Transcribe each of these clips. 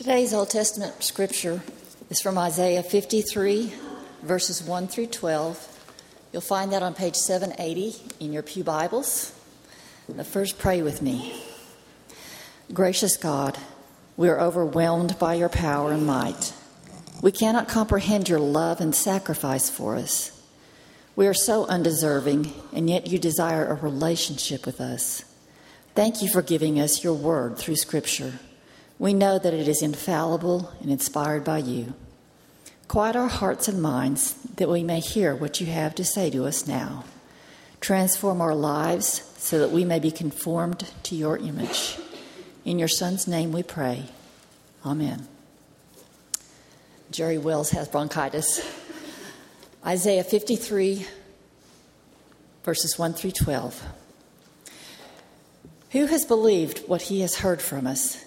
Today's Old Testament scripture is from Isaiah 53, verses 1 through 12. You'll find that on page 780 in your Pew Bibles. Now, first, pray with me. Gracious God, we are overwhelmed by your power and might. We cannot comprehend your love and sacrifice for us. We are so undeserving, and yet you desire a relationship with us. Thank you for giving us your word through Scripture. We know that it is infallible and inspired by you. Quiet our hearts and minds that we may hear what you have to say to us now. Transform our lives so that we may be conformed to your image. In your Son's name we pray. Amen. Jerry Wells has bronchitis. Isaiah 53, verses 1 through 12. Who has believed what he has heard from us?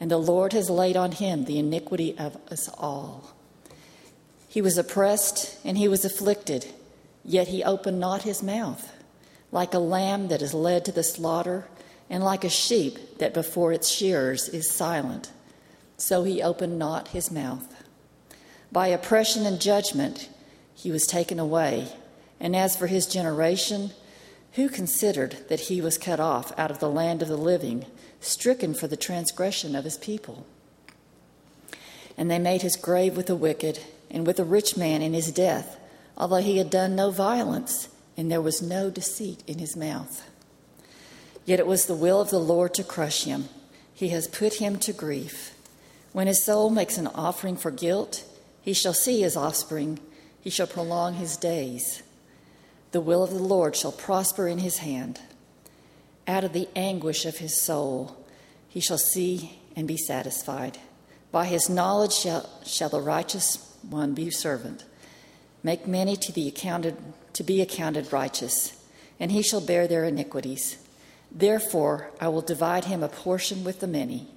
and the Lord has laid on him the iniquity of us all. He was oppressed and he was afflicted, yet he opened not his mouth. Like a lamb that is led to the slaughter, and like a sheep that before its shearers is silent, so he opened not his mouth. By oppression and judgment he was taken away. And as for his generation, who considered that he was cut off out of the land of the living? Stricken for the transgression of his people. And they made his grave with the wicked and with the rich man in his death, although he had done no violence and there was no deceit in his mouth. Yet it was the will of the Lord to crush him. He has put him to grief. When his soul makes an offering for guilt, he shall see his offspring, he shall prolong his days. The will of the Lord shall prosper in his hand. Out of the anguish of his soul, he shall see and be satisfied. By his knowledge shall, shall the righteous one be servant. Make many to be accounted to be accounted righteous, and he shall bear their iniquities. Therefore I will divide him a portion with the many,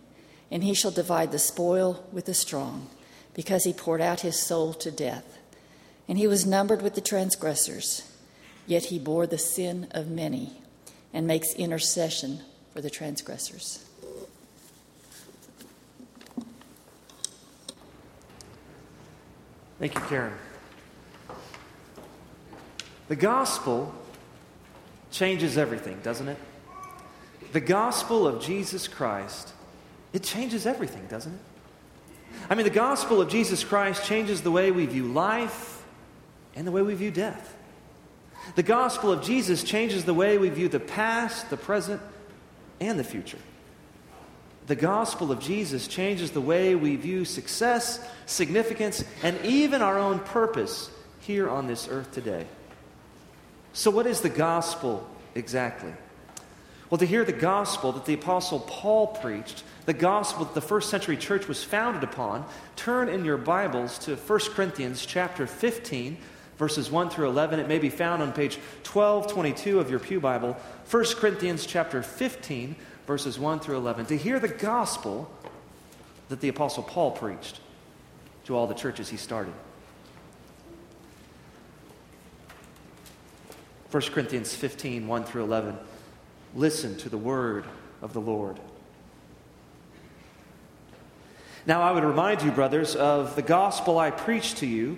and he shall divide the spoil with the strong, because he poured out his soul to death. And he was numbered with the transgressors, yet he bore the sin of many and makes intercession for the transgressors. Thank you, Karen. The gospel changes everything, doesn't it? The gospel of Jesus Christ, it changes everything, doesn't it? I mean, the gospel of Jesus Christ changes the way we view life and the way we view death. The gospel of Jesus changes the way we view the past, the present, and the future. The gospel of Jesus changes the way we view success, significance, and even our own purpose here on this earth today. So, what is the gospel exactly? Well, to hear the gospel that the Apostle Paul preached, the gospel that the first century church was founded upon, turn in your Bibles to 1 Corinthians chapter 15 verses 1 through 11. It may be found on page 1222 of your Pew Bible, 1 Corinthians chapter 15, verses 1 through 11, to hear the gospel that the Apostle Paul preached to all the churches he started. 1 Corinthians 15, 1 through 11. Listen to the word of the Lord. Now, I would remind you, brothers, of the gospel I preached to you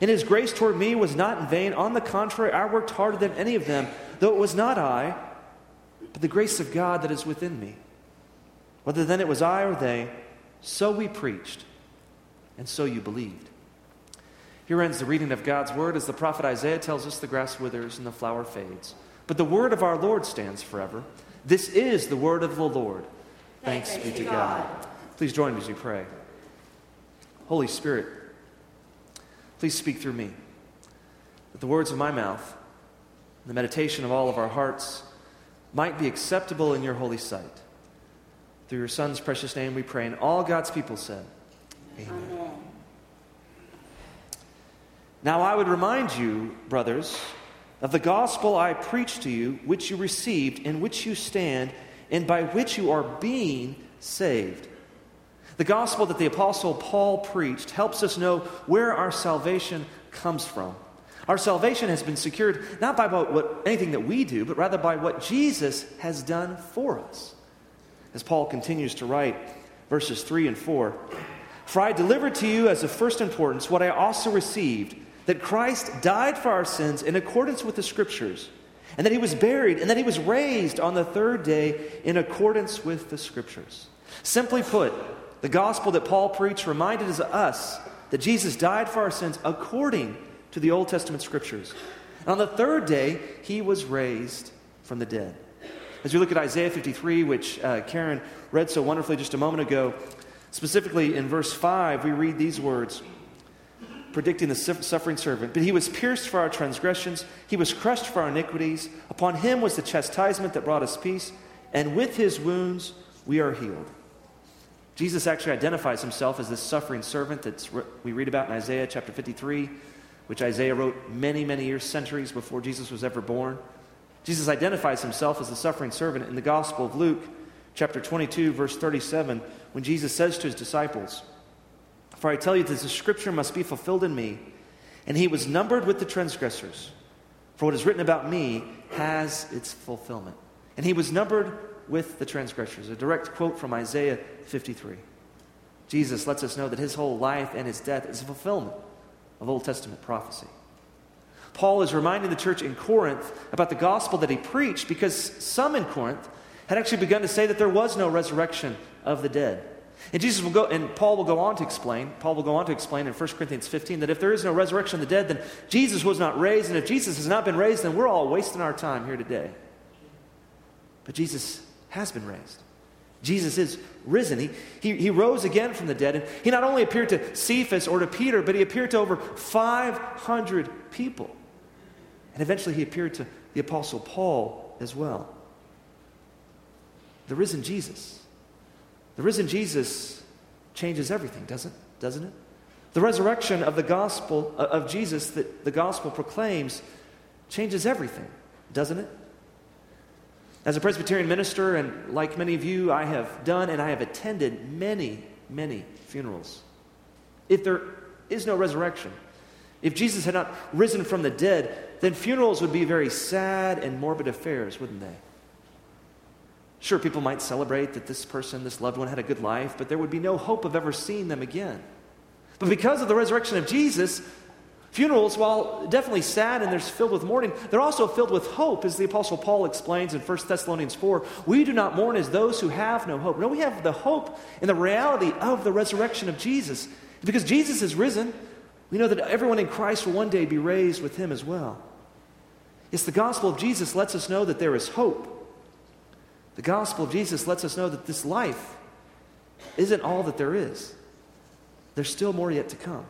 And his grace toward me was not in vain. On the contrary, I worked harder than any of them, though it was not I, but the grace of God that is within me. Whether then it was I or they, so we preached and so you believed. Here ends the reading of God's word as the prophet Isaiah tells us the grass withers and the flower fades. But the word of our Lord stands forever. This is the word of the Lord. Thanks, Thanks be to God. God. Please join me as we pray. Holy Spirit, please speak through me. That the words of my mouth, and the meditation of all of our hearts, might be acceptable in your holy sight. Through your Son's precious name we pray, and all God's people said, Amen. Now I would remind you, brothers, of the gospel I preached to you, which you received, in which you stand, and by which you are being saved. The gospel that the Apostle Paul preached helps us know where our salvation comes from. Our salvation has been secured not by what, anything that we do, but rather by what Jesus has done for us. As Paul continues to write, verses 3 and 4 for I delivered to you as of first importance what I also received that Christ died for our sins in accordance with the Scriptures, and that he was buried, and that he was raised on the third day in accordance with the Scriptures. Simply put, the gospel that Paul preached reminded us that Jesus died for our sins according to the Old Testament Scriptures. And on the third day, he was raised from the dead. As we look at Isaiah 53, which uh, Karen read so wonderfully just a moment ago, Specifically, in verse 5, we read these words predicting the suffering servant. But he was pierced for our transgressions, he was crushed for our iniquities. Upon him was the chastisement that brought us peace, and with his wounds we are healed. Jesus actually identifies himself as this suffering servant that we read about in Isaiah chapter 53, which Isaiah wrote many, many years, centuries before Jesus was ever born. Jesus identifies himself as the suffering servant in the Gospel of Luke, chapter 22, verse 37 when Jesus says to his disciples, For I tell you that the scripture must be fulfilled in me, and he was numbered with the transgressors. For what is written about me has its fulfillment. And he was numbered with the transgressors. A direct quote from Isaiah 53. Jesus lets us know that his whole life and his death is a fulfillment of Old Testament prophecy. Paul is reminding the church in Corinth about the gospel that he preached because some in Corinth had actually begun to say that there was no resurrection of the dead. And Jesus will go, and Paul will go on to explain, Paul will go on to explain in 1 Corinthians 15 that if there is no resurrection of the dead, then Jesus was not raised. And if Jesus has not been raised, then we're all wasting our time here today. But Jesus has been raised. Jesus is risen. He, he, he rose again from the dead. And he not only appeared to Cephas or to Peter, but he appeared to over 500 people. And eventually he appeared to the Apostle Paul as well the risen Jesus. The risen Jesus changes everything, doesn't, doesn't it? The resurrection of the gospel uh, of Jesus that the gospel proclaims changes everything, doesn't it? As a Presbyterian minister, and like many of you, I have done and I have attended many, many funerals. If there is no resurrection, if Jesus had not risen from the dead, then funerals would be very sad and morbid affairs, wouldn't they? Sure, people might celebrate that this person, this loved one, had a good life, but there would be no hope of ever seeing them again. But because of the resurrection of Jesus, funerals, while definitely sad and they're filled with mourning, they're also filled with hope, as the Apostle Paul explains in 1 Thessalonians 4. We do not mourn as those who have no hope. No, we have the hope and the reality of the resurrection of Jesus. Because Jesus is risen, we know that everyone in Christ will one day be raised with him as well. It's the gospel of Jesus lets us know that there is hope the gospel of Jesus lets us know that this life isn't all that there is. there's still more yet to come.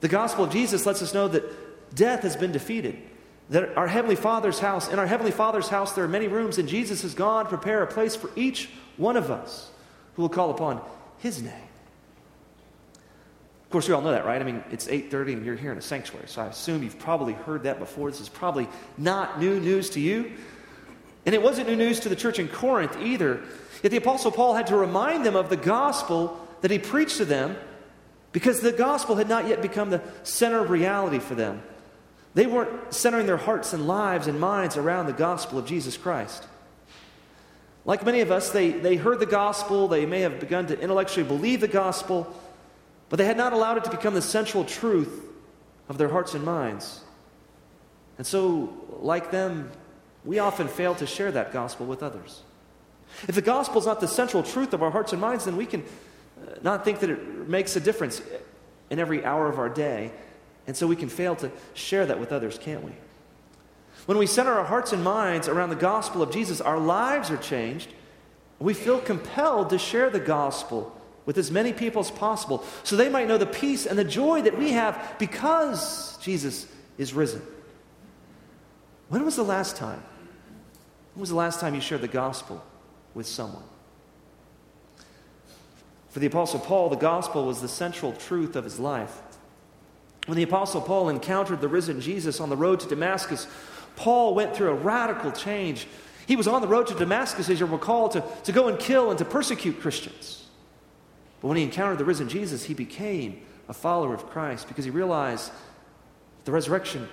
The gospel of Jesus lets us know that death has been defeated. That our Heavenly Father's house, in our Heavenly Father's house, there are many rooms, and Jesus has gone to prepare a place for each one of us who will call upon His name. Of course, we all know that, right? I mean, it's 8:30 and you're here in a sanctuary, so I assume you've probably heard that before. This is probably not new news to you. And it wasn't new news to the church in Corinth either. Yet the Apostle Paul had to remind them of the gospel that he preached to them because the gospel had not yet become the center of reality for them. They weren't centering their hearts and lives and minds around the gospel of Jesus Christ. Like many of us, they, they heard the gospel, they may have begun to intellectually believe the gospel, but they had not allowed it to become the central truth of their hearts and minds. And so, like them, we often fail to share that gospel with others. If the gospel is not the central truth of our hearts and minds, then we can not think that it makes a difference in every hour of our day. And so we can fail to share that with others, can't we? When we center our hearts and minds around the gospel of Jesus, our lives are changed. We feel compelled to share the gospel with as many people as possible so they might know the peace and the joy that we have because Jesus is risen. When was the last time? When was the last time you shared the gospel with someone? For the Apostle Paul, the gospel was the central truth of his life. When the Apostle Paul encountered the risen Jesus on the road to Damascus, Paul went through a radical change. He was on the road to Damascus, as you recall, to, to go and kill and to persecute Christians. But when he encountered the risen Jesus, he became a follower of Christ because he realized the resurrection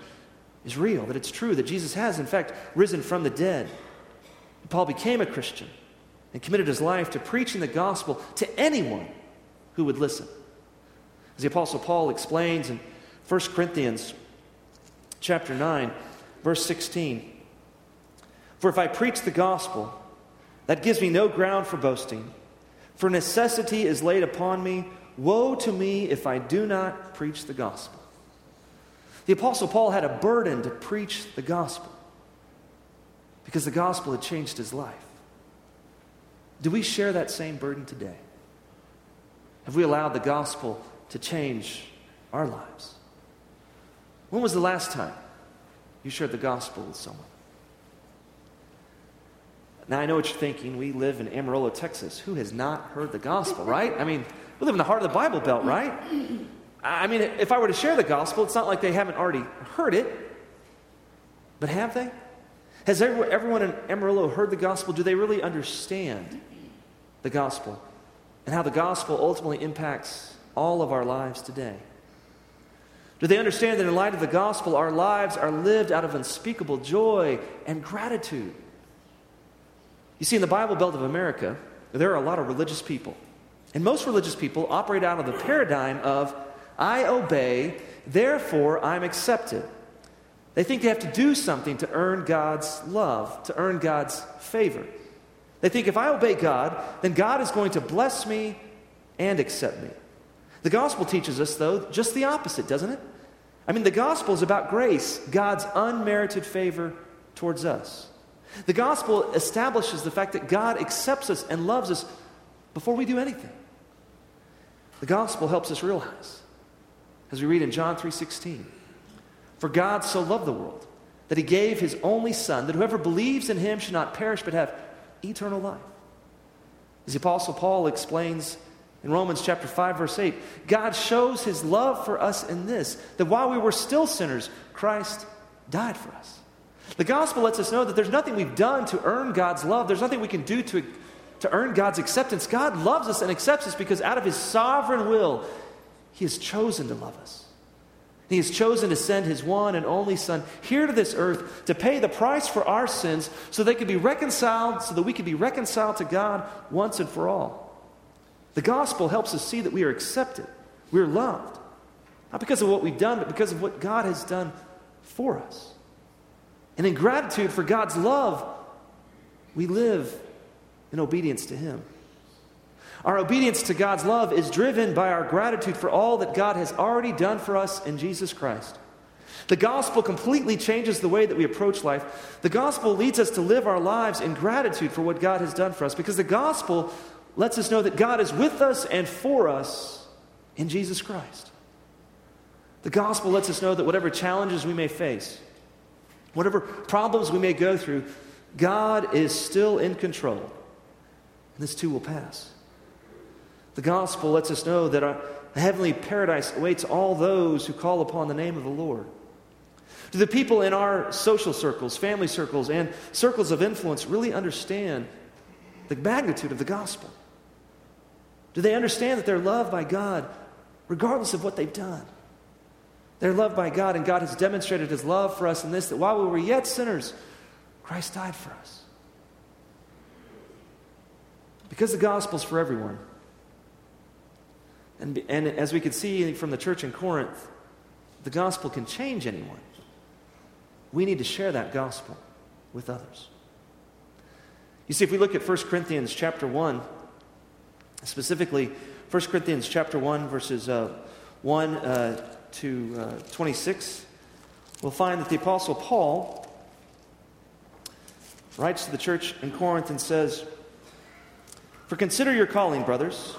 is real, that it's true, that Jesus has, in fact, risen from the dead. Paul became a Christian and committed his life to preaching the gospel to anyone who would listen. As the Apostle Paul explains in 1 Corinthians chapter 9, verse 16. For if I preach the gospel, that gives me no ground for boasting. For necessity is laid upon me. Woe to me if I do not preach the gospel. The Apostle Paul had a burden to preach the gospel because the gospel had changed his life. Do we share that same burden today? Have we allowed the gospel to change our lives? When was the last time you shared the gospel with someone? Now, I know what you're thinking. We live in Amarillo, Texas. Who has not heard the gospel, right? I mean, we live in the heart of the Bible Belt, right? I mean, if I were to share the gospel, it's not like they haven't already heard it. But have they? Has everyone in Amarillo heard the gospel? Do they really understand the gospel and how the gospel ultimately impacts all of our lives today? Do they understand that in light of the gospel, our lives are lived out of unspeakable joy and gratitude? You see, in the Bible Belt of America, there are a lot of religious people. And most religious people operate out of the paradigm of, I obey, therefore I'm accepted. They think they have to do something to earn God's love, to earn God's favor. They think if I obey God, then God is going to bless me and accept me. The gospel teaches us, though, just the opposite, doesn't it? I mean, the gospel is about grace, God's unmerited favor towards us. The gospel establishes the fact that God accepts us and loves us before we do anything. The gospel helps us realize, as we read in John 3:16, for God so loved the world that he gave his only son that whoever believes in him should not perish but have eternal life. As the apostle Paul explains in Romans chapter 5 verse 8, God shows his love for us in this that while we were still sinners, Christ died for us. The gospel lets us know that there's nothing we've done to earn God's love. There's nothing we can do to, to earn God's acceptance. God loves us and accepts us because out of his sovereign will, he has chosen to love us. He has chosen to send his one and only Son here to this earth to pay the price for our sins so they could be reconciled, so that we could be reconciled to God once and for all. The gospel helps us see that we are accepted, we're loved, not because of what we've done, but because of what God has done for us. And in gratitude for God's love, we live in obedience to Him. Our obedience to God's love is driven by our gratitude for all that God has already done for us in Jesus Christ. The gospel completely changes the way that we approach life. The gospel leads us to live our lives in gratitude for what God has done for us because the gospel lets us know that God is with us and for us in Jesus Christ. The gospel lets us know that whatever challenges we may face, whatever problems we may go through, God is still in control. And this too will pass. The gospel lets us know that a heavenly paradise awaits all those who call upon the name of the Lord. Do the people in our social circles, family circles, and circles of influence really understand the magnitude of the gospel? Do they understand that they're loved by God regardless of what they've done? They're loved by God, and God has demonstrated his love for us in this that while we were yet sinners, Christ died for us. Because the gospel's for everyone. And, and as we can see from the church in Corinth, the gospel can change anyone. We need to share that gospel with others. You see, if we look at 1 Corinthians chapter 1, specifically 1 Corinthians chapter 1, verses uh, 1 uh, to uh, 26, we'll find that the Apostle Paul writes to the church in Corinth and says, For consider your calling, brothers.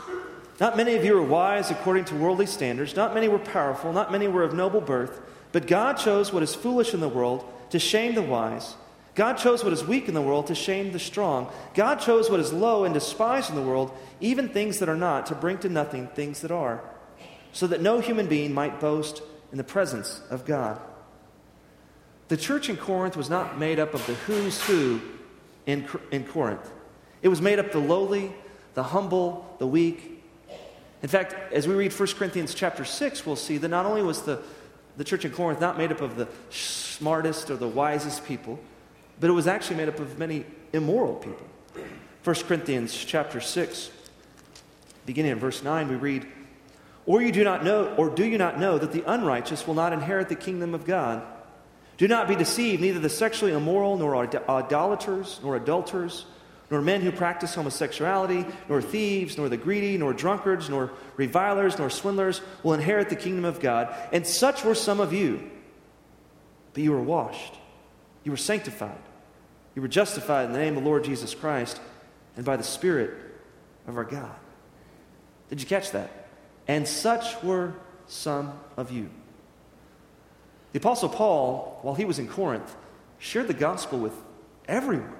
Not many of you were wise according to worldly standards, not many were powerful, not many were of noble birth, but God chose what is foolish in the world to shame the wise. God chose what is weak in the world to shame the strong. God chose what is low and despised in the world, even things that are not, to bring to nothing things that are, so that no human being might boast in the presence of God. The church in Corinth was not made up of the who's who in, in Corinth, it was made up of the lowly, the humble, the weak. In fact, as we read 1 Corinthians chapter 6, we'll see that not only was the, the church in Corinth not made up of the smartest or the wisest people, but it was actually made up of many immoral people. 1 Corinthians chapter 6, beginning in verse 9, we read, Or you do not know, or do you not know that the unrighteous will not inherit the kingdom of God? Do not be deceived, neither the sexually immoral, nor idolaters, nor adulterers, nor men who practice homosexuality, nor thieves, nor the greedy, nor drunkards, nor revilers, nor swindlers will inherit the kingdom of God. And such were some of you. But you were washed, you were sanctified, you were justified in the name of the Lord Jesus Christ and by the Spirit of our God. Did you catch that? And such were some of you. The Apostle Paul, while he was in Corinth, shared the gospel with everyone.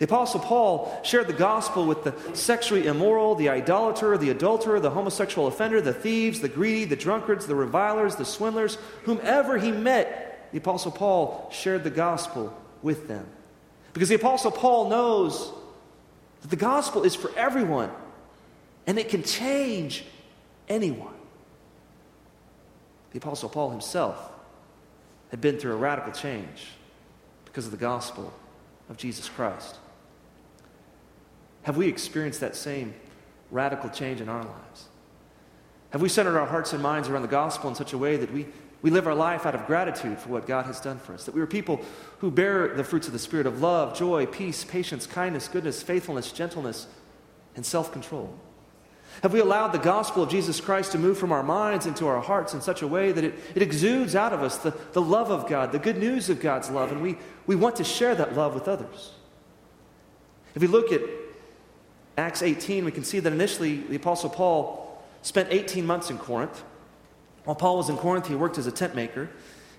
The Apostle Paul shared the gospel with the sexually immoral, the idolater, the adulterer, the homosexual offender, the thieves, the greedy, the drunkards, the revilers, the swindlers, whomever he met, the Apostle Paul shared the gospel with them. Because the Apostle Paul knows that the gospel is for everyone and it can change anyone. The Apostle Paul himself had been through a radical change because of the gospel of Jesus Christ. Have we experienced that same radical change in our lives? Have we centered our hearts and minds around the gospel in such a way that we, we live our life out of gratitude for what God has done for us? That we are people who bear the fruits of the Spirit of love, joy, peace, patience, kindness, goodness, faithfulness, gentleness, and self control? Have we allowed the gospel of Jesus Christ to move from our minds into our hearts in such a way that it, it exudes out of us the, the love of God, the good news of God's love, and we, we want to share that love with others? If we look at Acts 18, we can see that initially the Apostle Paul spent 18 months in Corinth. While Paul was in Corinth, he worked as a tent maker,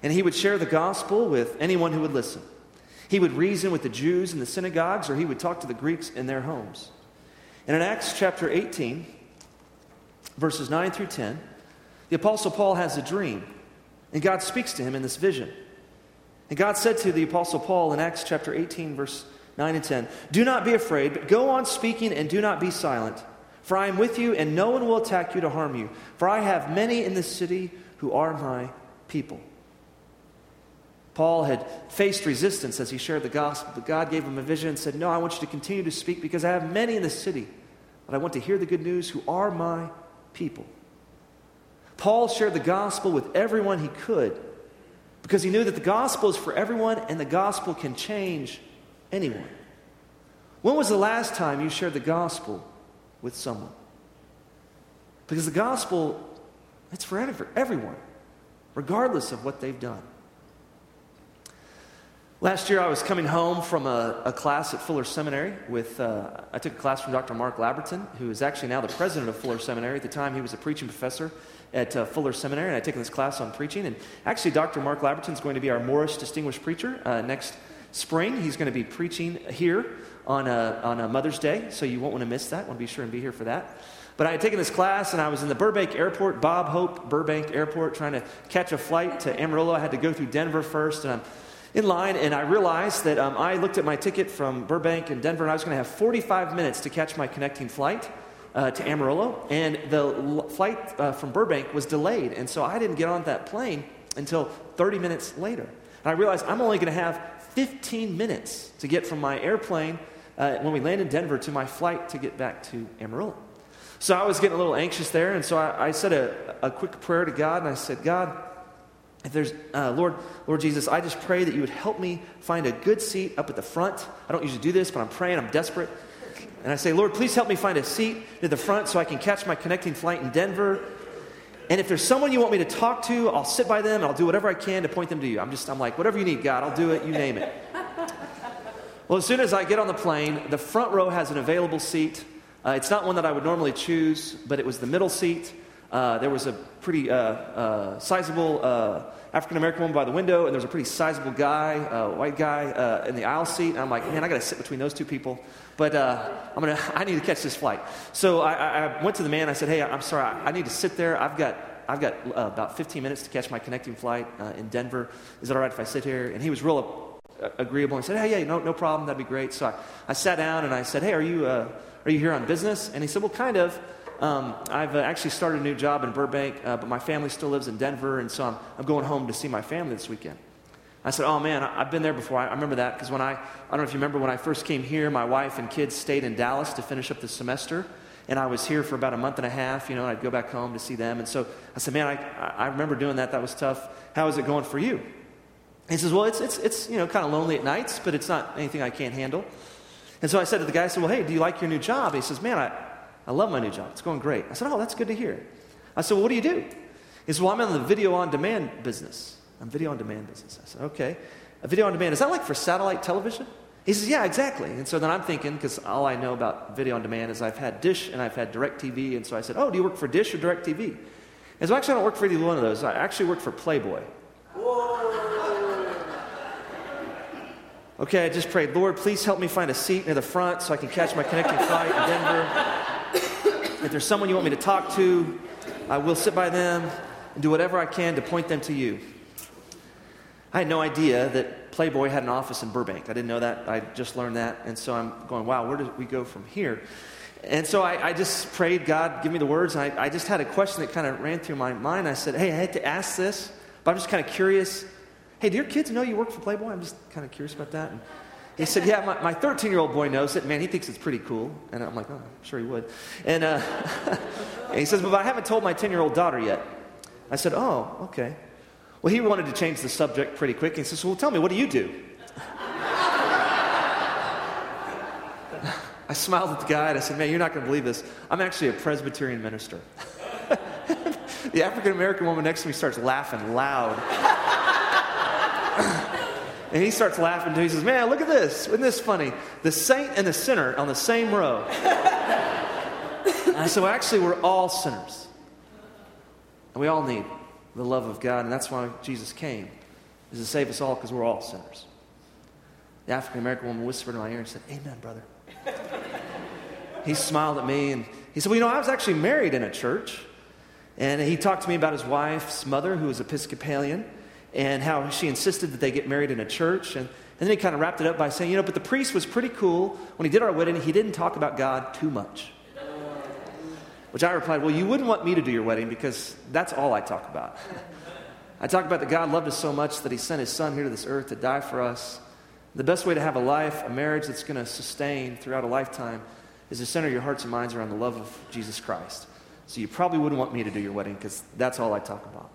and he would share the gospel with anyone who would listen. He would reason with the Jews in the synagogues, or he would talk to the Greeks in their homes. And in Acts chapter 18, verses 9 through 10, the Apostle Paul has a dream, and God speaks to him in this vision. And God said to the Apostle Paul in Acts chapter 18, verse 9 and 10, Do not be afraid, but go on speaking and do not be silent. For I am with you, and no one will attack you to harm you. For I have many in this city who are my people. Paul had faced resistance as he shared the gospel, but God gave him a vision and said, No, I want you to continue to speak because I have many in this city, but I want to hear the good news who are my people. Paul shared the gospel with everyone he could because he knew that the gospel is for everyone and the gospel can change anyone. When was the last time you shared the gospel with someone? Because the gospel, it's for everyone, regardless of what they've done. Last year, I was coming home from a, a class at Fuller Seminary with, uh, I took a class from Dr. Mark Labberton, who is actually now the president of Fuller Seminary. At the time, he was a preaching professor at uh, Fuller Seminary, and I'd taken this class on preaching. And actually, Dr. Mark Labberton is going to be our Morris Distinguished Preacher uh, next spring. He's going to be preaching here on, a, on a Mother's Day, so you won't want to miss that. want to be sure and be here for that. But I had taken this class, and I was in the Burbank Airport, Bob Hope Burbank Airport, trying to catch a flight to Amarillo. I had to go through Denver first, and I'm in line, and I realized that um, I looked at my ticket from Burbank and Denver, and I was going to have 45 minutes to catch my connecting flight uh, to Amarillo. And the l- flight uh, from Burbank was delayed, and so I didn't get on that plane until 30 minutes later. And I realized I'm only going to have 15 minutes to get from my airplane uh, when we land in Denver to my flight to get back to Amarillo. So I was getting a little anxious there, and so I, I said a, a quick prayer to God, and I said, God, if there's, uh, Lord, Lord Jesus, I just pray that you would help me find a good seat up at the front. I don't usually do this, but I'm praying, I'm desperate. And I say, Lord, please help me find a seat near the front so I can catch my connecting flight in Denver. And if there's someone you want me to talk to, I'll sit by them and I'll do whatever I can to point them to you. I'm just, I'm like, whatever you need, God, I'll do it, you name it. well, as soon as I get on the plane, the front row has an available seat. Uh, it's not one that I would normally choose, but it was the middle seat. Uh, there was a pretty uh, uh, sizable uh, African American woman by the window, and there was a pretty sizable guy, uh, white guy, in the aisle seat. And I'm like, man, I got to sit between those two people. But I'm gonna, I need to catch this flight. So I, I went to the man. I said, hey, I'm sorry, I, I need to sit there. I've got I've got uh, about 15 minutes to catch my connecting flight uh, in Denver. Is it all right if I sit here? And he was real uh, agreeable and said, hey, yeah, no, no problem. That'd be great. So I, I sat down and I said, hey, are you, are you here on business? And he said, well, kind of. Um, I've uh, actually started a new job in Burbank, uh, but my family still lives in Denver, and so I'm, I'm going home to see my family this weekend. I said, Oh man, I, have been there before. I, I remember that because when I, I don't know if you remember when I first came here, my wife and kids stayed in Dallas to finish up the semester. And I was here for about a month and a half, you know, and I'd go back home to see them. And so I said, Man, I, I remember doing that. That was tough. How is it going for you? He says, Well, it's, it's, it's you know, kind of lonely at nights, but it's not anything I can't handle. And so I said to the guy, I said, Well, hey, do you like your new job? He says, Man, I, I love my new job. It's going great. I said, Oh, that's good to hear. I said, Well, what do you do? He said, Well, I'm in the video on demand business. I'm video on demand business. I said, Okay. A video on demand, is that like for satellite television? He says, Yeah, exactly. And so then I'm thinking, because all I know about video on demand is I've had Dish and I've had DirecTV. And so I said, Oh, do you work for Dish or DirecTV? And so actually, I don't work for either one of those. I actually work for Playboy. Okay, I just prayed, Lord, please help me find a seat near the front so I can catch my connecting flight in Denver. If there's someone you want me to talk to, I will sit by them and do whatever I can to point them to you. I had no idea that Playboy had an office in Burbank. I didn't know that. I just learned that. And so I'm going, wow, where do we go from here? And so I, I just prayed, God, give me the words. And I, I just had a question that kind of ran through my mind. I said, hey, I had to ask this, but I'm just kind of curious. Hey, do your kids know you work for Playboy? I'm just kind of curious about that. And he said, Yeah, my 13 year old boy knows it. Man, he thinks it's pretty cool. And I'm like, Oh, I'm sure he would. And, uh, and he says, But I haven't told my 10 year old daughter yet. I said, Oh, okay. Well, he wanted to change the subject pretty quick. He says, Well, tell me, what do you do? I smiled at the guy and I said, Man, you're not going to believe this. I'm actually a Presbyterian minister. the African American woman next to me starts laughing loud. And he starts laughing too. He says, Man, look at this. Isn't this funny? The saint and the sinner on the same row. so actually, we're all sinners. And we all need the love of God. And that's why Jesus came, is to save us all because we're all sinners. The African American woman whispered in my ear and said, Amen, brother. he smiled at me and he said, Well, you know, I was actually married in a church. And he talked to me about his wife's mother, who was Episcopalian and how she insisted that they get married in a church. And, and then he kind of wrapped it up by saying, you know, but the priest was pretty cool. When he did our wedding, he didn't talk about God too much. Which I replied, well, you wouldn't want me to do your wedding because that's all I talk about. I talk about that God loved us so much that he sent his son here to this earth to die for us. The best way to have a life, a marriage that's going to sustain throughout a lifetime, is to center your hearts and minds around the love of Jesus Christ. So you probably wouldn't want me to do your wedding because that's all I talk about.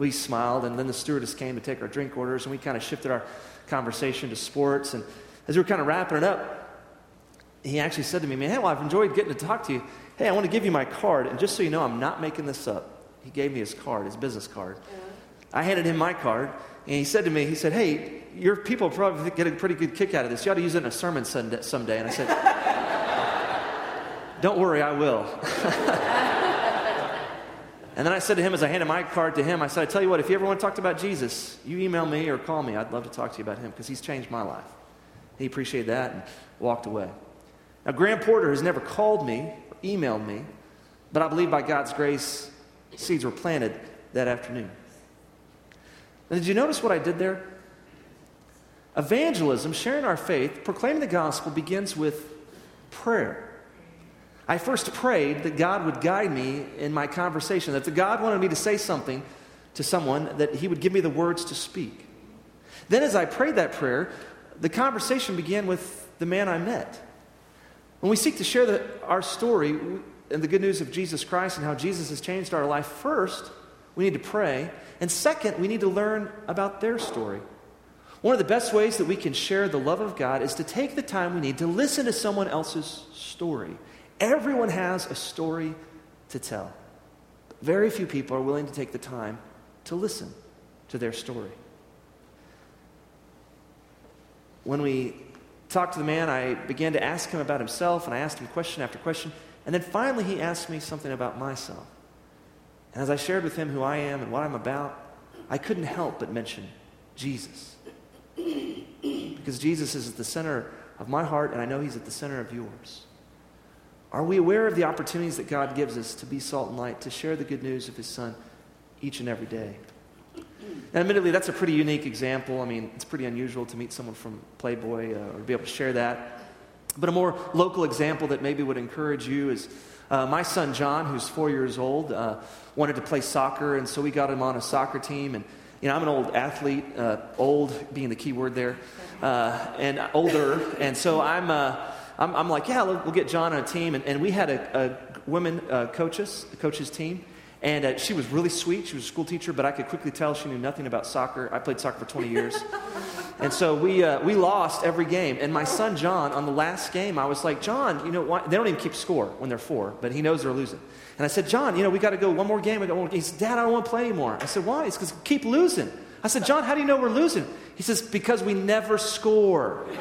We smiled, and then the stewardess came to take our drink orders, and we kind of shifted our conversation to sports. And as we were kind of wrapping it up, he actually said to me, Man, hey, well, I've enjoyed getting to talk to you. Hey, I want to give you my card. And just so you know, I'm not making this up. He gave me his card, his business card. Uh-huh. I handed him my card, and he said to me, he said, Hey, your people probably get a pretty good kick out of this. You ought to use it in a sermon someday. And I said, Don't worry, I will. and then I said to him, as I handed my card to him, I said, I tell you what, if you ever want to talk about Jesus, you email me or call me. I'd love to talk to you about him because he's changed my life. He appreciated that and walked away. Now, Graham Porter has never called me or emailed me, but I believe by God's grace, seeds were planted that afternoon. Now, did you notice what I did there? Evangelism, sharing our faith, proclaiming the gospel begins with prayer. I first prayed that God would guide me in my conversation, that the God wanted me to say something to someone, that He would give me the words to speak. Then, as I prayed that prayer, the conversation began with the man I met. When we seek to share the, our story and the good news of Jesus Christ and how Jesus has changed our life, first, we need to pray. And second, we need to learn about their story. One of the best ways that we can share the love of God is to take the time we need to listen to someone else's story. Everyone has a story to tell. Very few people are willing to take the time to listen to their story. When we talked to the man, I began to ask him about himself, and I asked him question after question. And then finally, he asked me something about myself. And as I shared with him who I am and what I'm about, I couldn't help but mention Jesus. Because Jesus is at the center of my heart, and I know he's at the center of yours. Are we aware of the opportunities that God gives us to be salt and light, to share the good news of his son each and every day? Now, admittedly, that's a pretty unique example. I mean, it's pretty unusual to meet someone from Playboy uh, or be able to share that. But a more local example that maybe would encourage you is uh, my son John, who's four years old, uh, wanted to play soccer, and so we got him on a soccer team. And you know, I'm an old athlete, uh, old being the key word there, uh, and older, and so I'm, uh, I'm, I'm, like, yeah, we'll, we'll, get John on a team. And, and we had a, a women uh, coaches, coaches team, and uh, she was really sweet. She was a school teacher, but I could quickly tell she knew nothing about soccer. I played soccer for 20 years. and so we, uh, we lost every game. And my son, John, on the last game, I was like, John, you know, why? they don't even keep score when they're four, but he knows they're losing. And I said, John, you know, we got to go one more game. We got one more. He said, Dad, I don't want to play anymore. I said, why? It's because keep losing. I said, John, how do you know we're losing? He says, because we never score.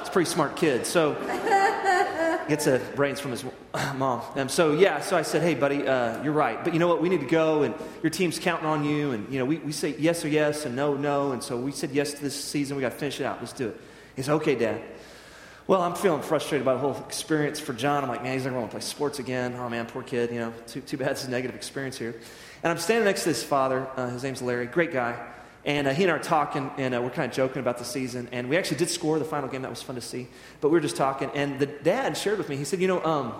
it's a pretty smart kid. So gets a brains from his mom. And so, yeah, so I said, hey, buddy, uh, you're right. But you know what? We need to go, and your team's counting on you. And, you know, we, we say yes or yes and no, no. And so we said yes to this season. We got to finish it out. Let's do it. He said, okay, Dad. Well, I'm feeling frustrated by the whole experience for John. I'm like, man, he's never going to play sports again. Oh, man, poor kid. You know, too, too bad it's a negative experience here. And I'm standing next to his father. Uh, his name's Larry. Great guy. And uh, he and I are talking, and uh, we're kind of joking about the season. And we actually did score the final game. That was fun to see. But we were just talking. And the dad shared with me, he said, You know, um,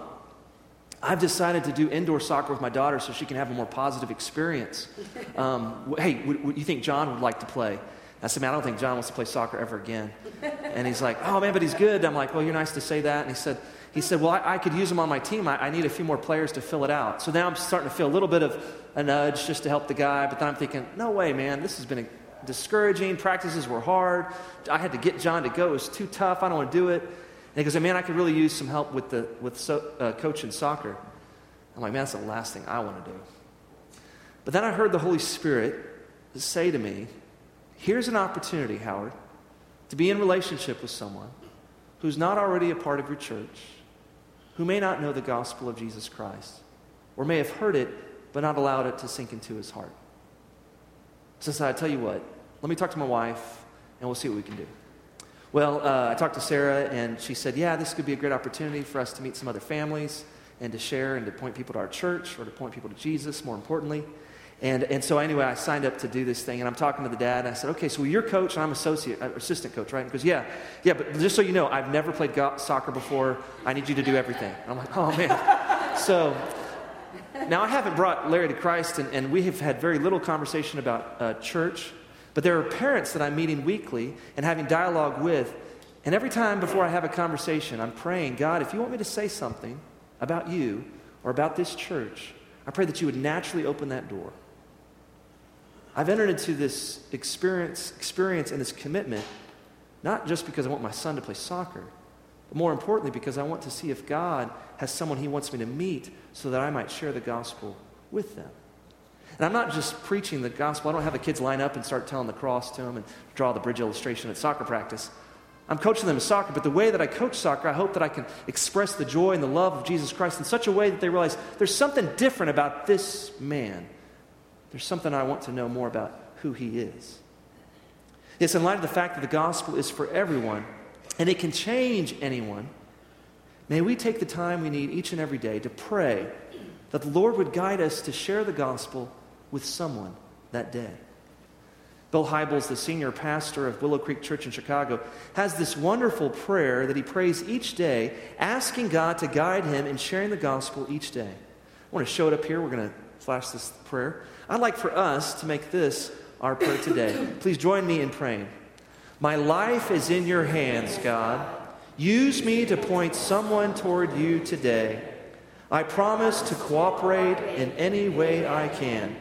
I've decided to do indoor soccer with my daughter so she can have a more positive experience. Um, hey, w- w- you think John would like to play? I said, Man, I don't think John wants to play soccer ever again. And he's like, Oh, man, but he's good. I'm like, Well, you're nice to say that. And he said, he said, Well, I, I could use him on my team. I, I, need a few more players to fill it out. So now I'm starting to feel a little bit of a nudge just to help the guy. But then I'm thinking, No way, man. This has been discouraging. Practices were hard. I had to get John to go. It was too tough. I don't want to do it. And he goes, Man, I could really use some help with, the, with so, uh, coaching soccer. I'm like, Man, that's the last thing I want to do. But then I heard the Holy Spirit say to me, Here's an opportunity, Howard, to be in relationship with someone who's not already a part of your church who may not know the gospel of Jesus Christ, or may have heard it but not allowed it to sink into his heart. So I said, I tell you what, let me talk to my wife and we'll see what we can do. Well, uh, I talked to Sarah and she said, Yeah, this could be a great opportunity for us to meet some other families and to share and to point people to our church or to point people to Jesus, more importantly. And, and so anyway, I signed up to do this thing, and I'm talking to the dad, and I said, okay, so you're coach, and I'm associate, uh, assistant coach, right? And he goes, yeah, yeah, but just so you know, I've never played go- soccer before. I need you to do everything. And I'm like, oh, man. so now I haven't brought Larry to Christ, and, and we have had very little conversation about uh, church, but there are parents that I'm meeting weekly and having dialogue with, and every time before I have a conversation, I'm praying, God, if you want me to say something about you or about this church, I pray that you would naturally open that door. I've entered into this experience, experience and this commitment not just because I want my son to play soccer, But more importantly, because I want to see if God has someone He wants me to meet so that I might share the gospel with them. And I'm not just preaching the gospel. I don't have the kids line up and start telling the cross to them and draw the bridge illustration at soccer practice. I'm coaching them in soccer, but the way that I coach soccer, I hope that I can express the joy and the love of Jesus Christ in such a way that they realize there's something different about this man. There's something I want to know more about who he is. It's in light of the fact that the gospel is for everyone and it can change anyone. May we take the time we need each and every day to pray that the Lord would guide us to share the gospel with someone that day. Bill Hybels, the senior pastor of Willow Creek Church in Chicago, has this wonderful prayer that he prays each day, asking God to guide him in sharing the gospel each day. I want to show it up here. We're going to flash this prayer. I'd like for us to make this our prayer today. Please join me in praying. My life is in your hands, God. Use me to point someone toward you today. I promise to cooperate in any way I can.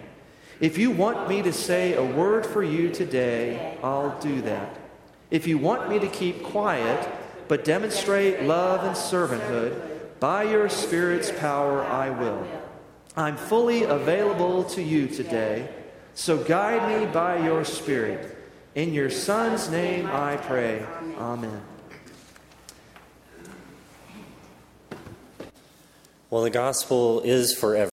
If you want me to say a word for you today, I'll do that. If you want me to keep quiet but demonstrate love and servanthood, by your Spirit's power I will. I'm fully available to you today, so guide me by your Spirit. In your Son's name I pray. Amen. Well, the gospel is forever.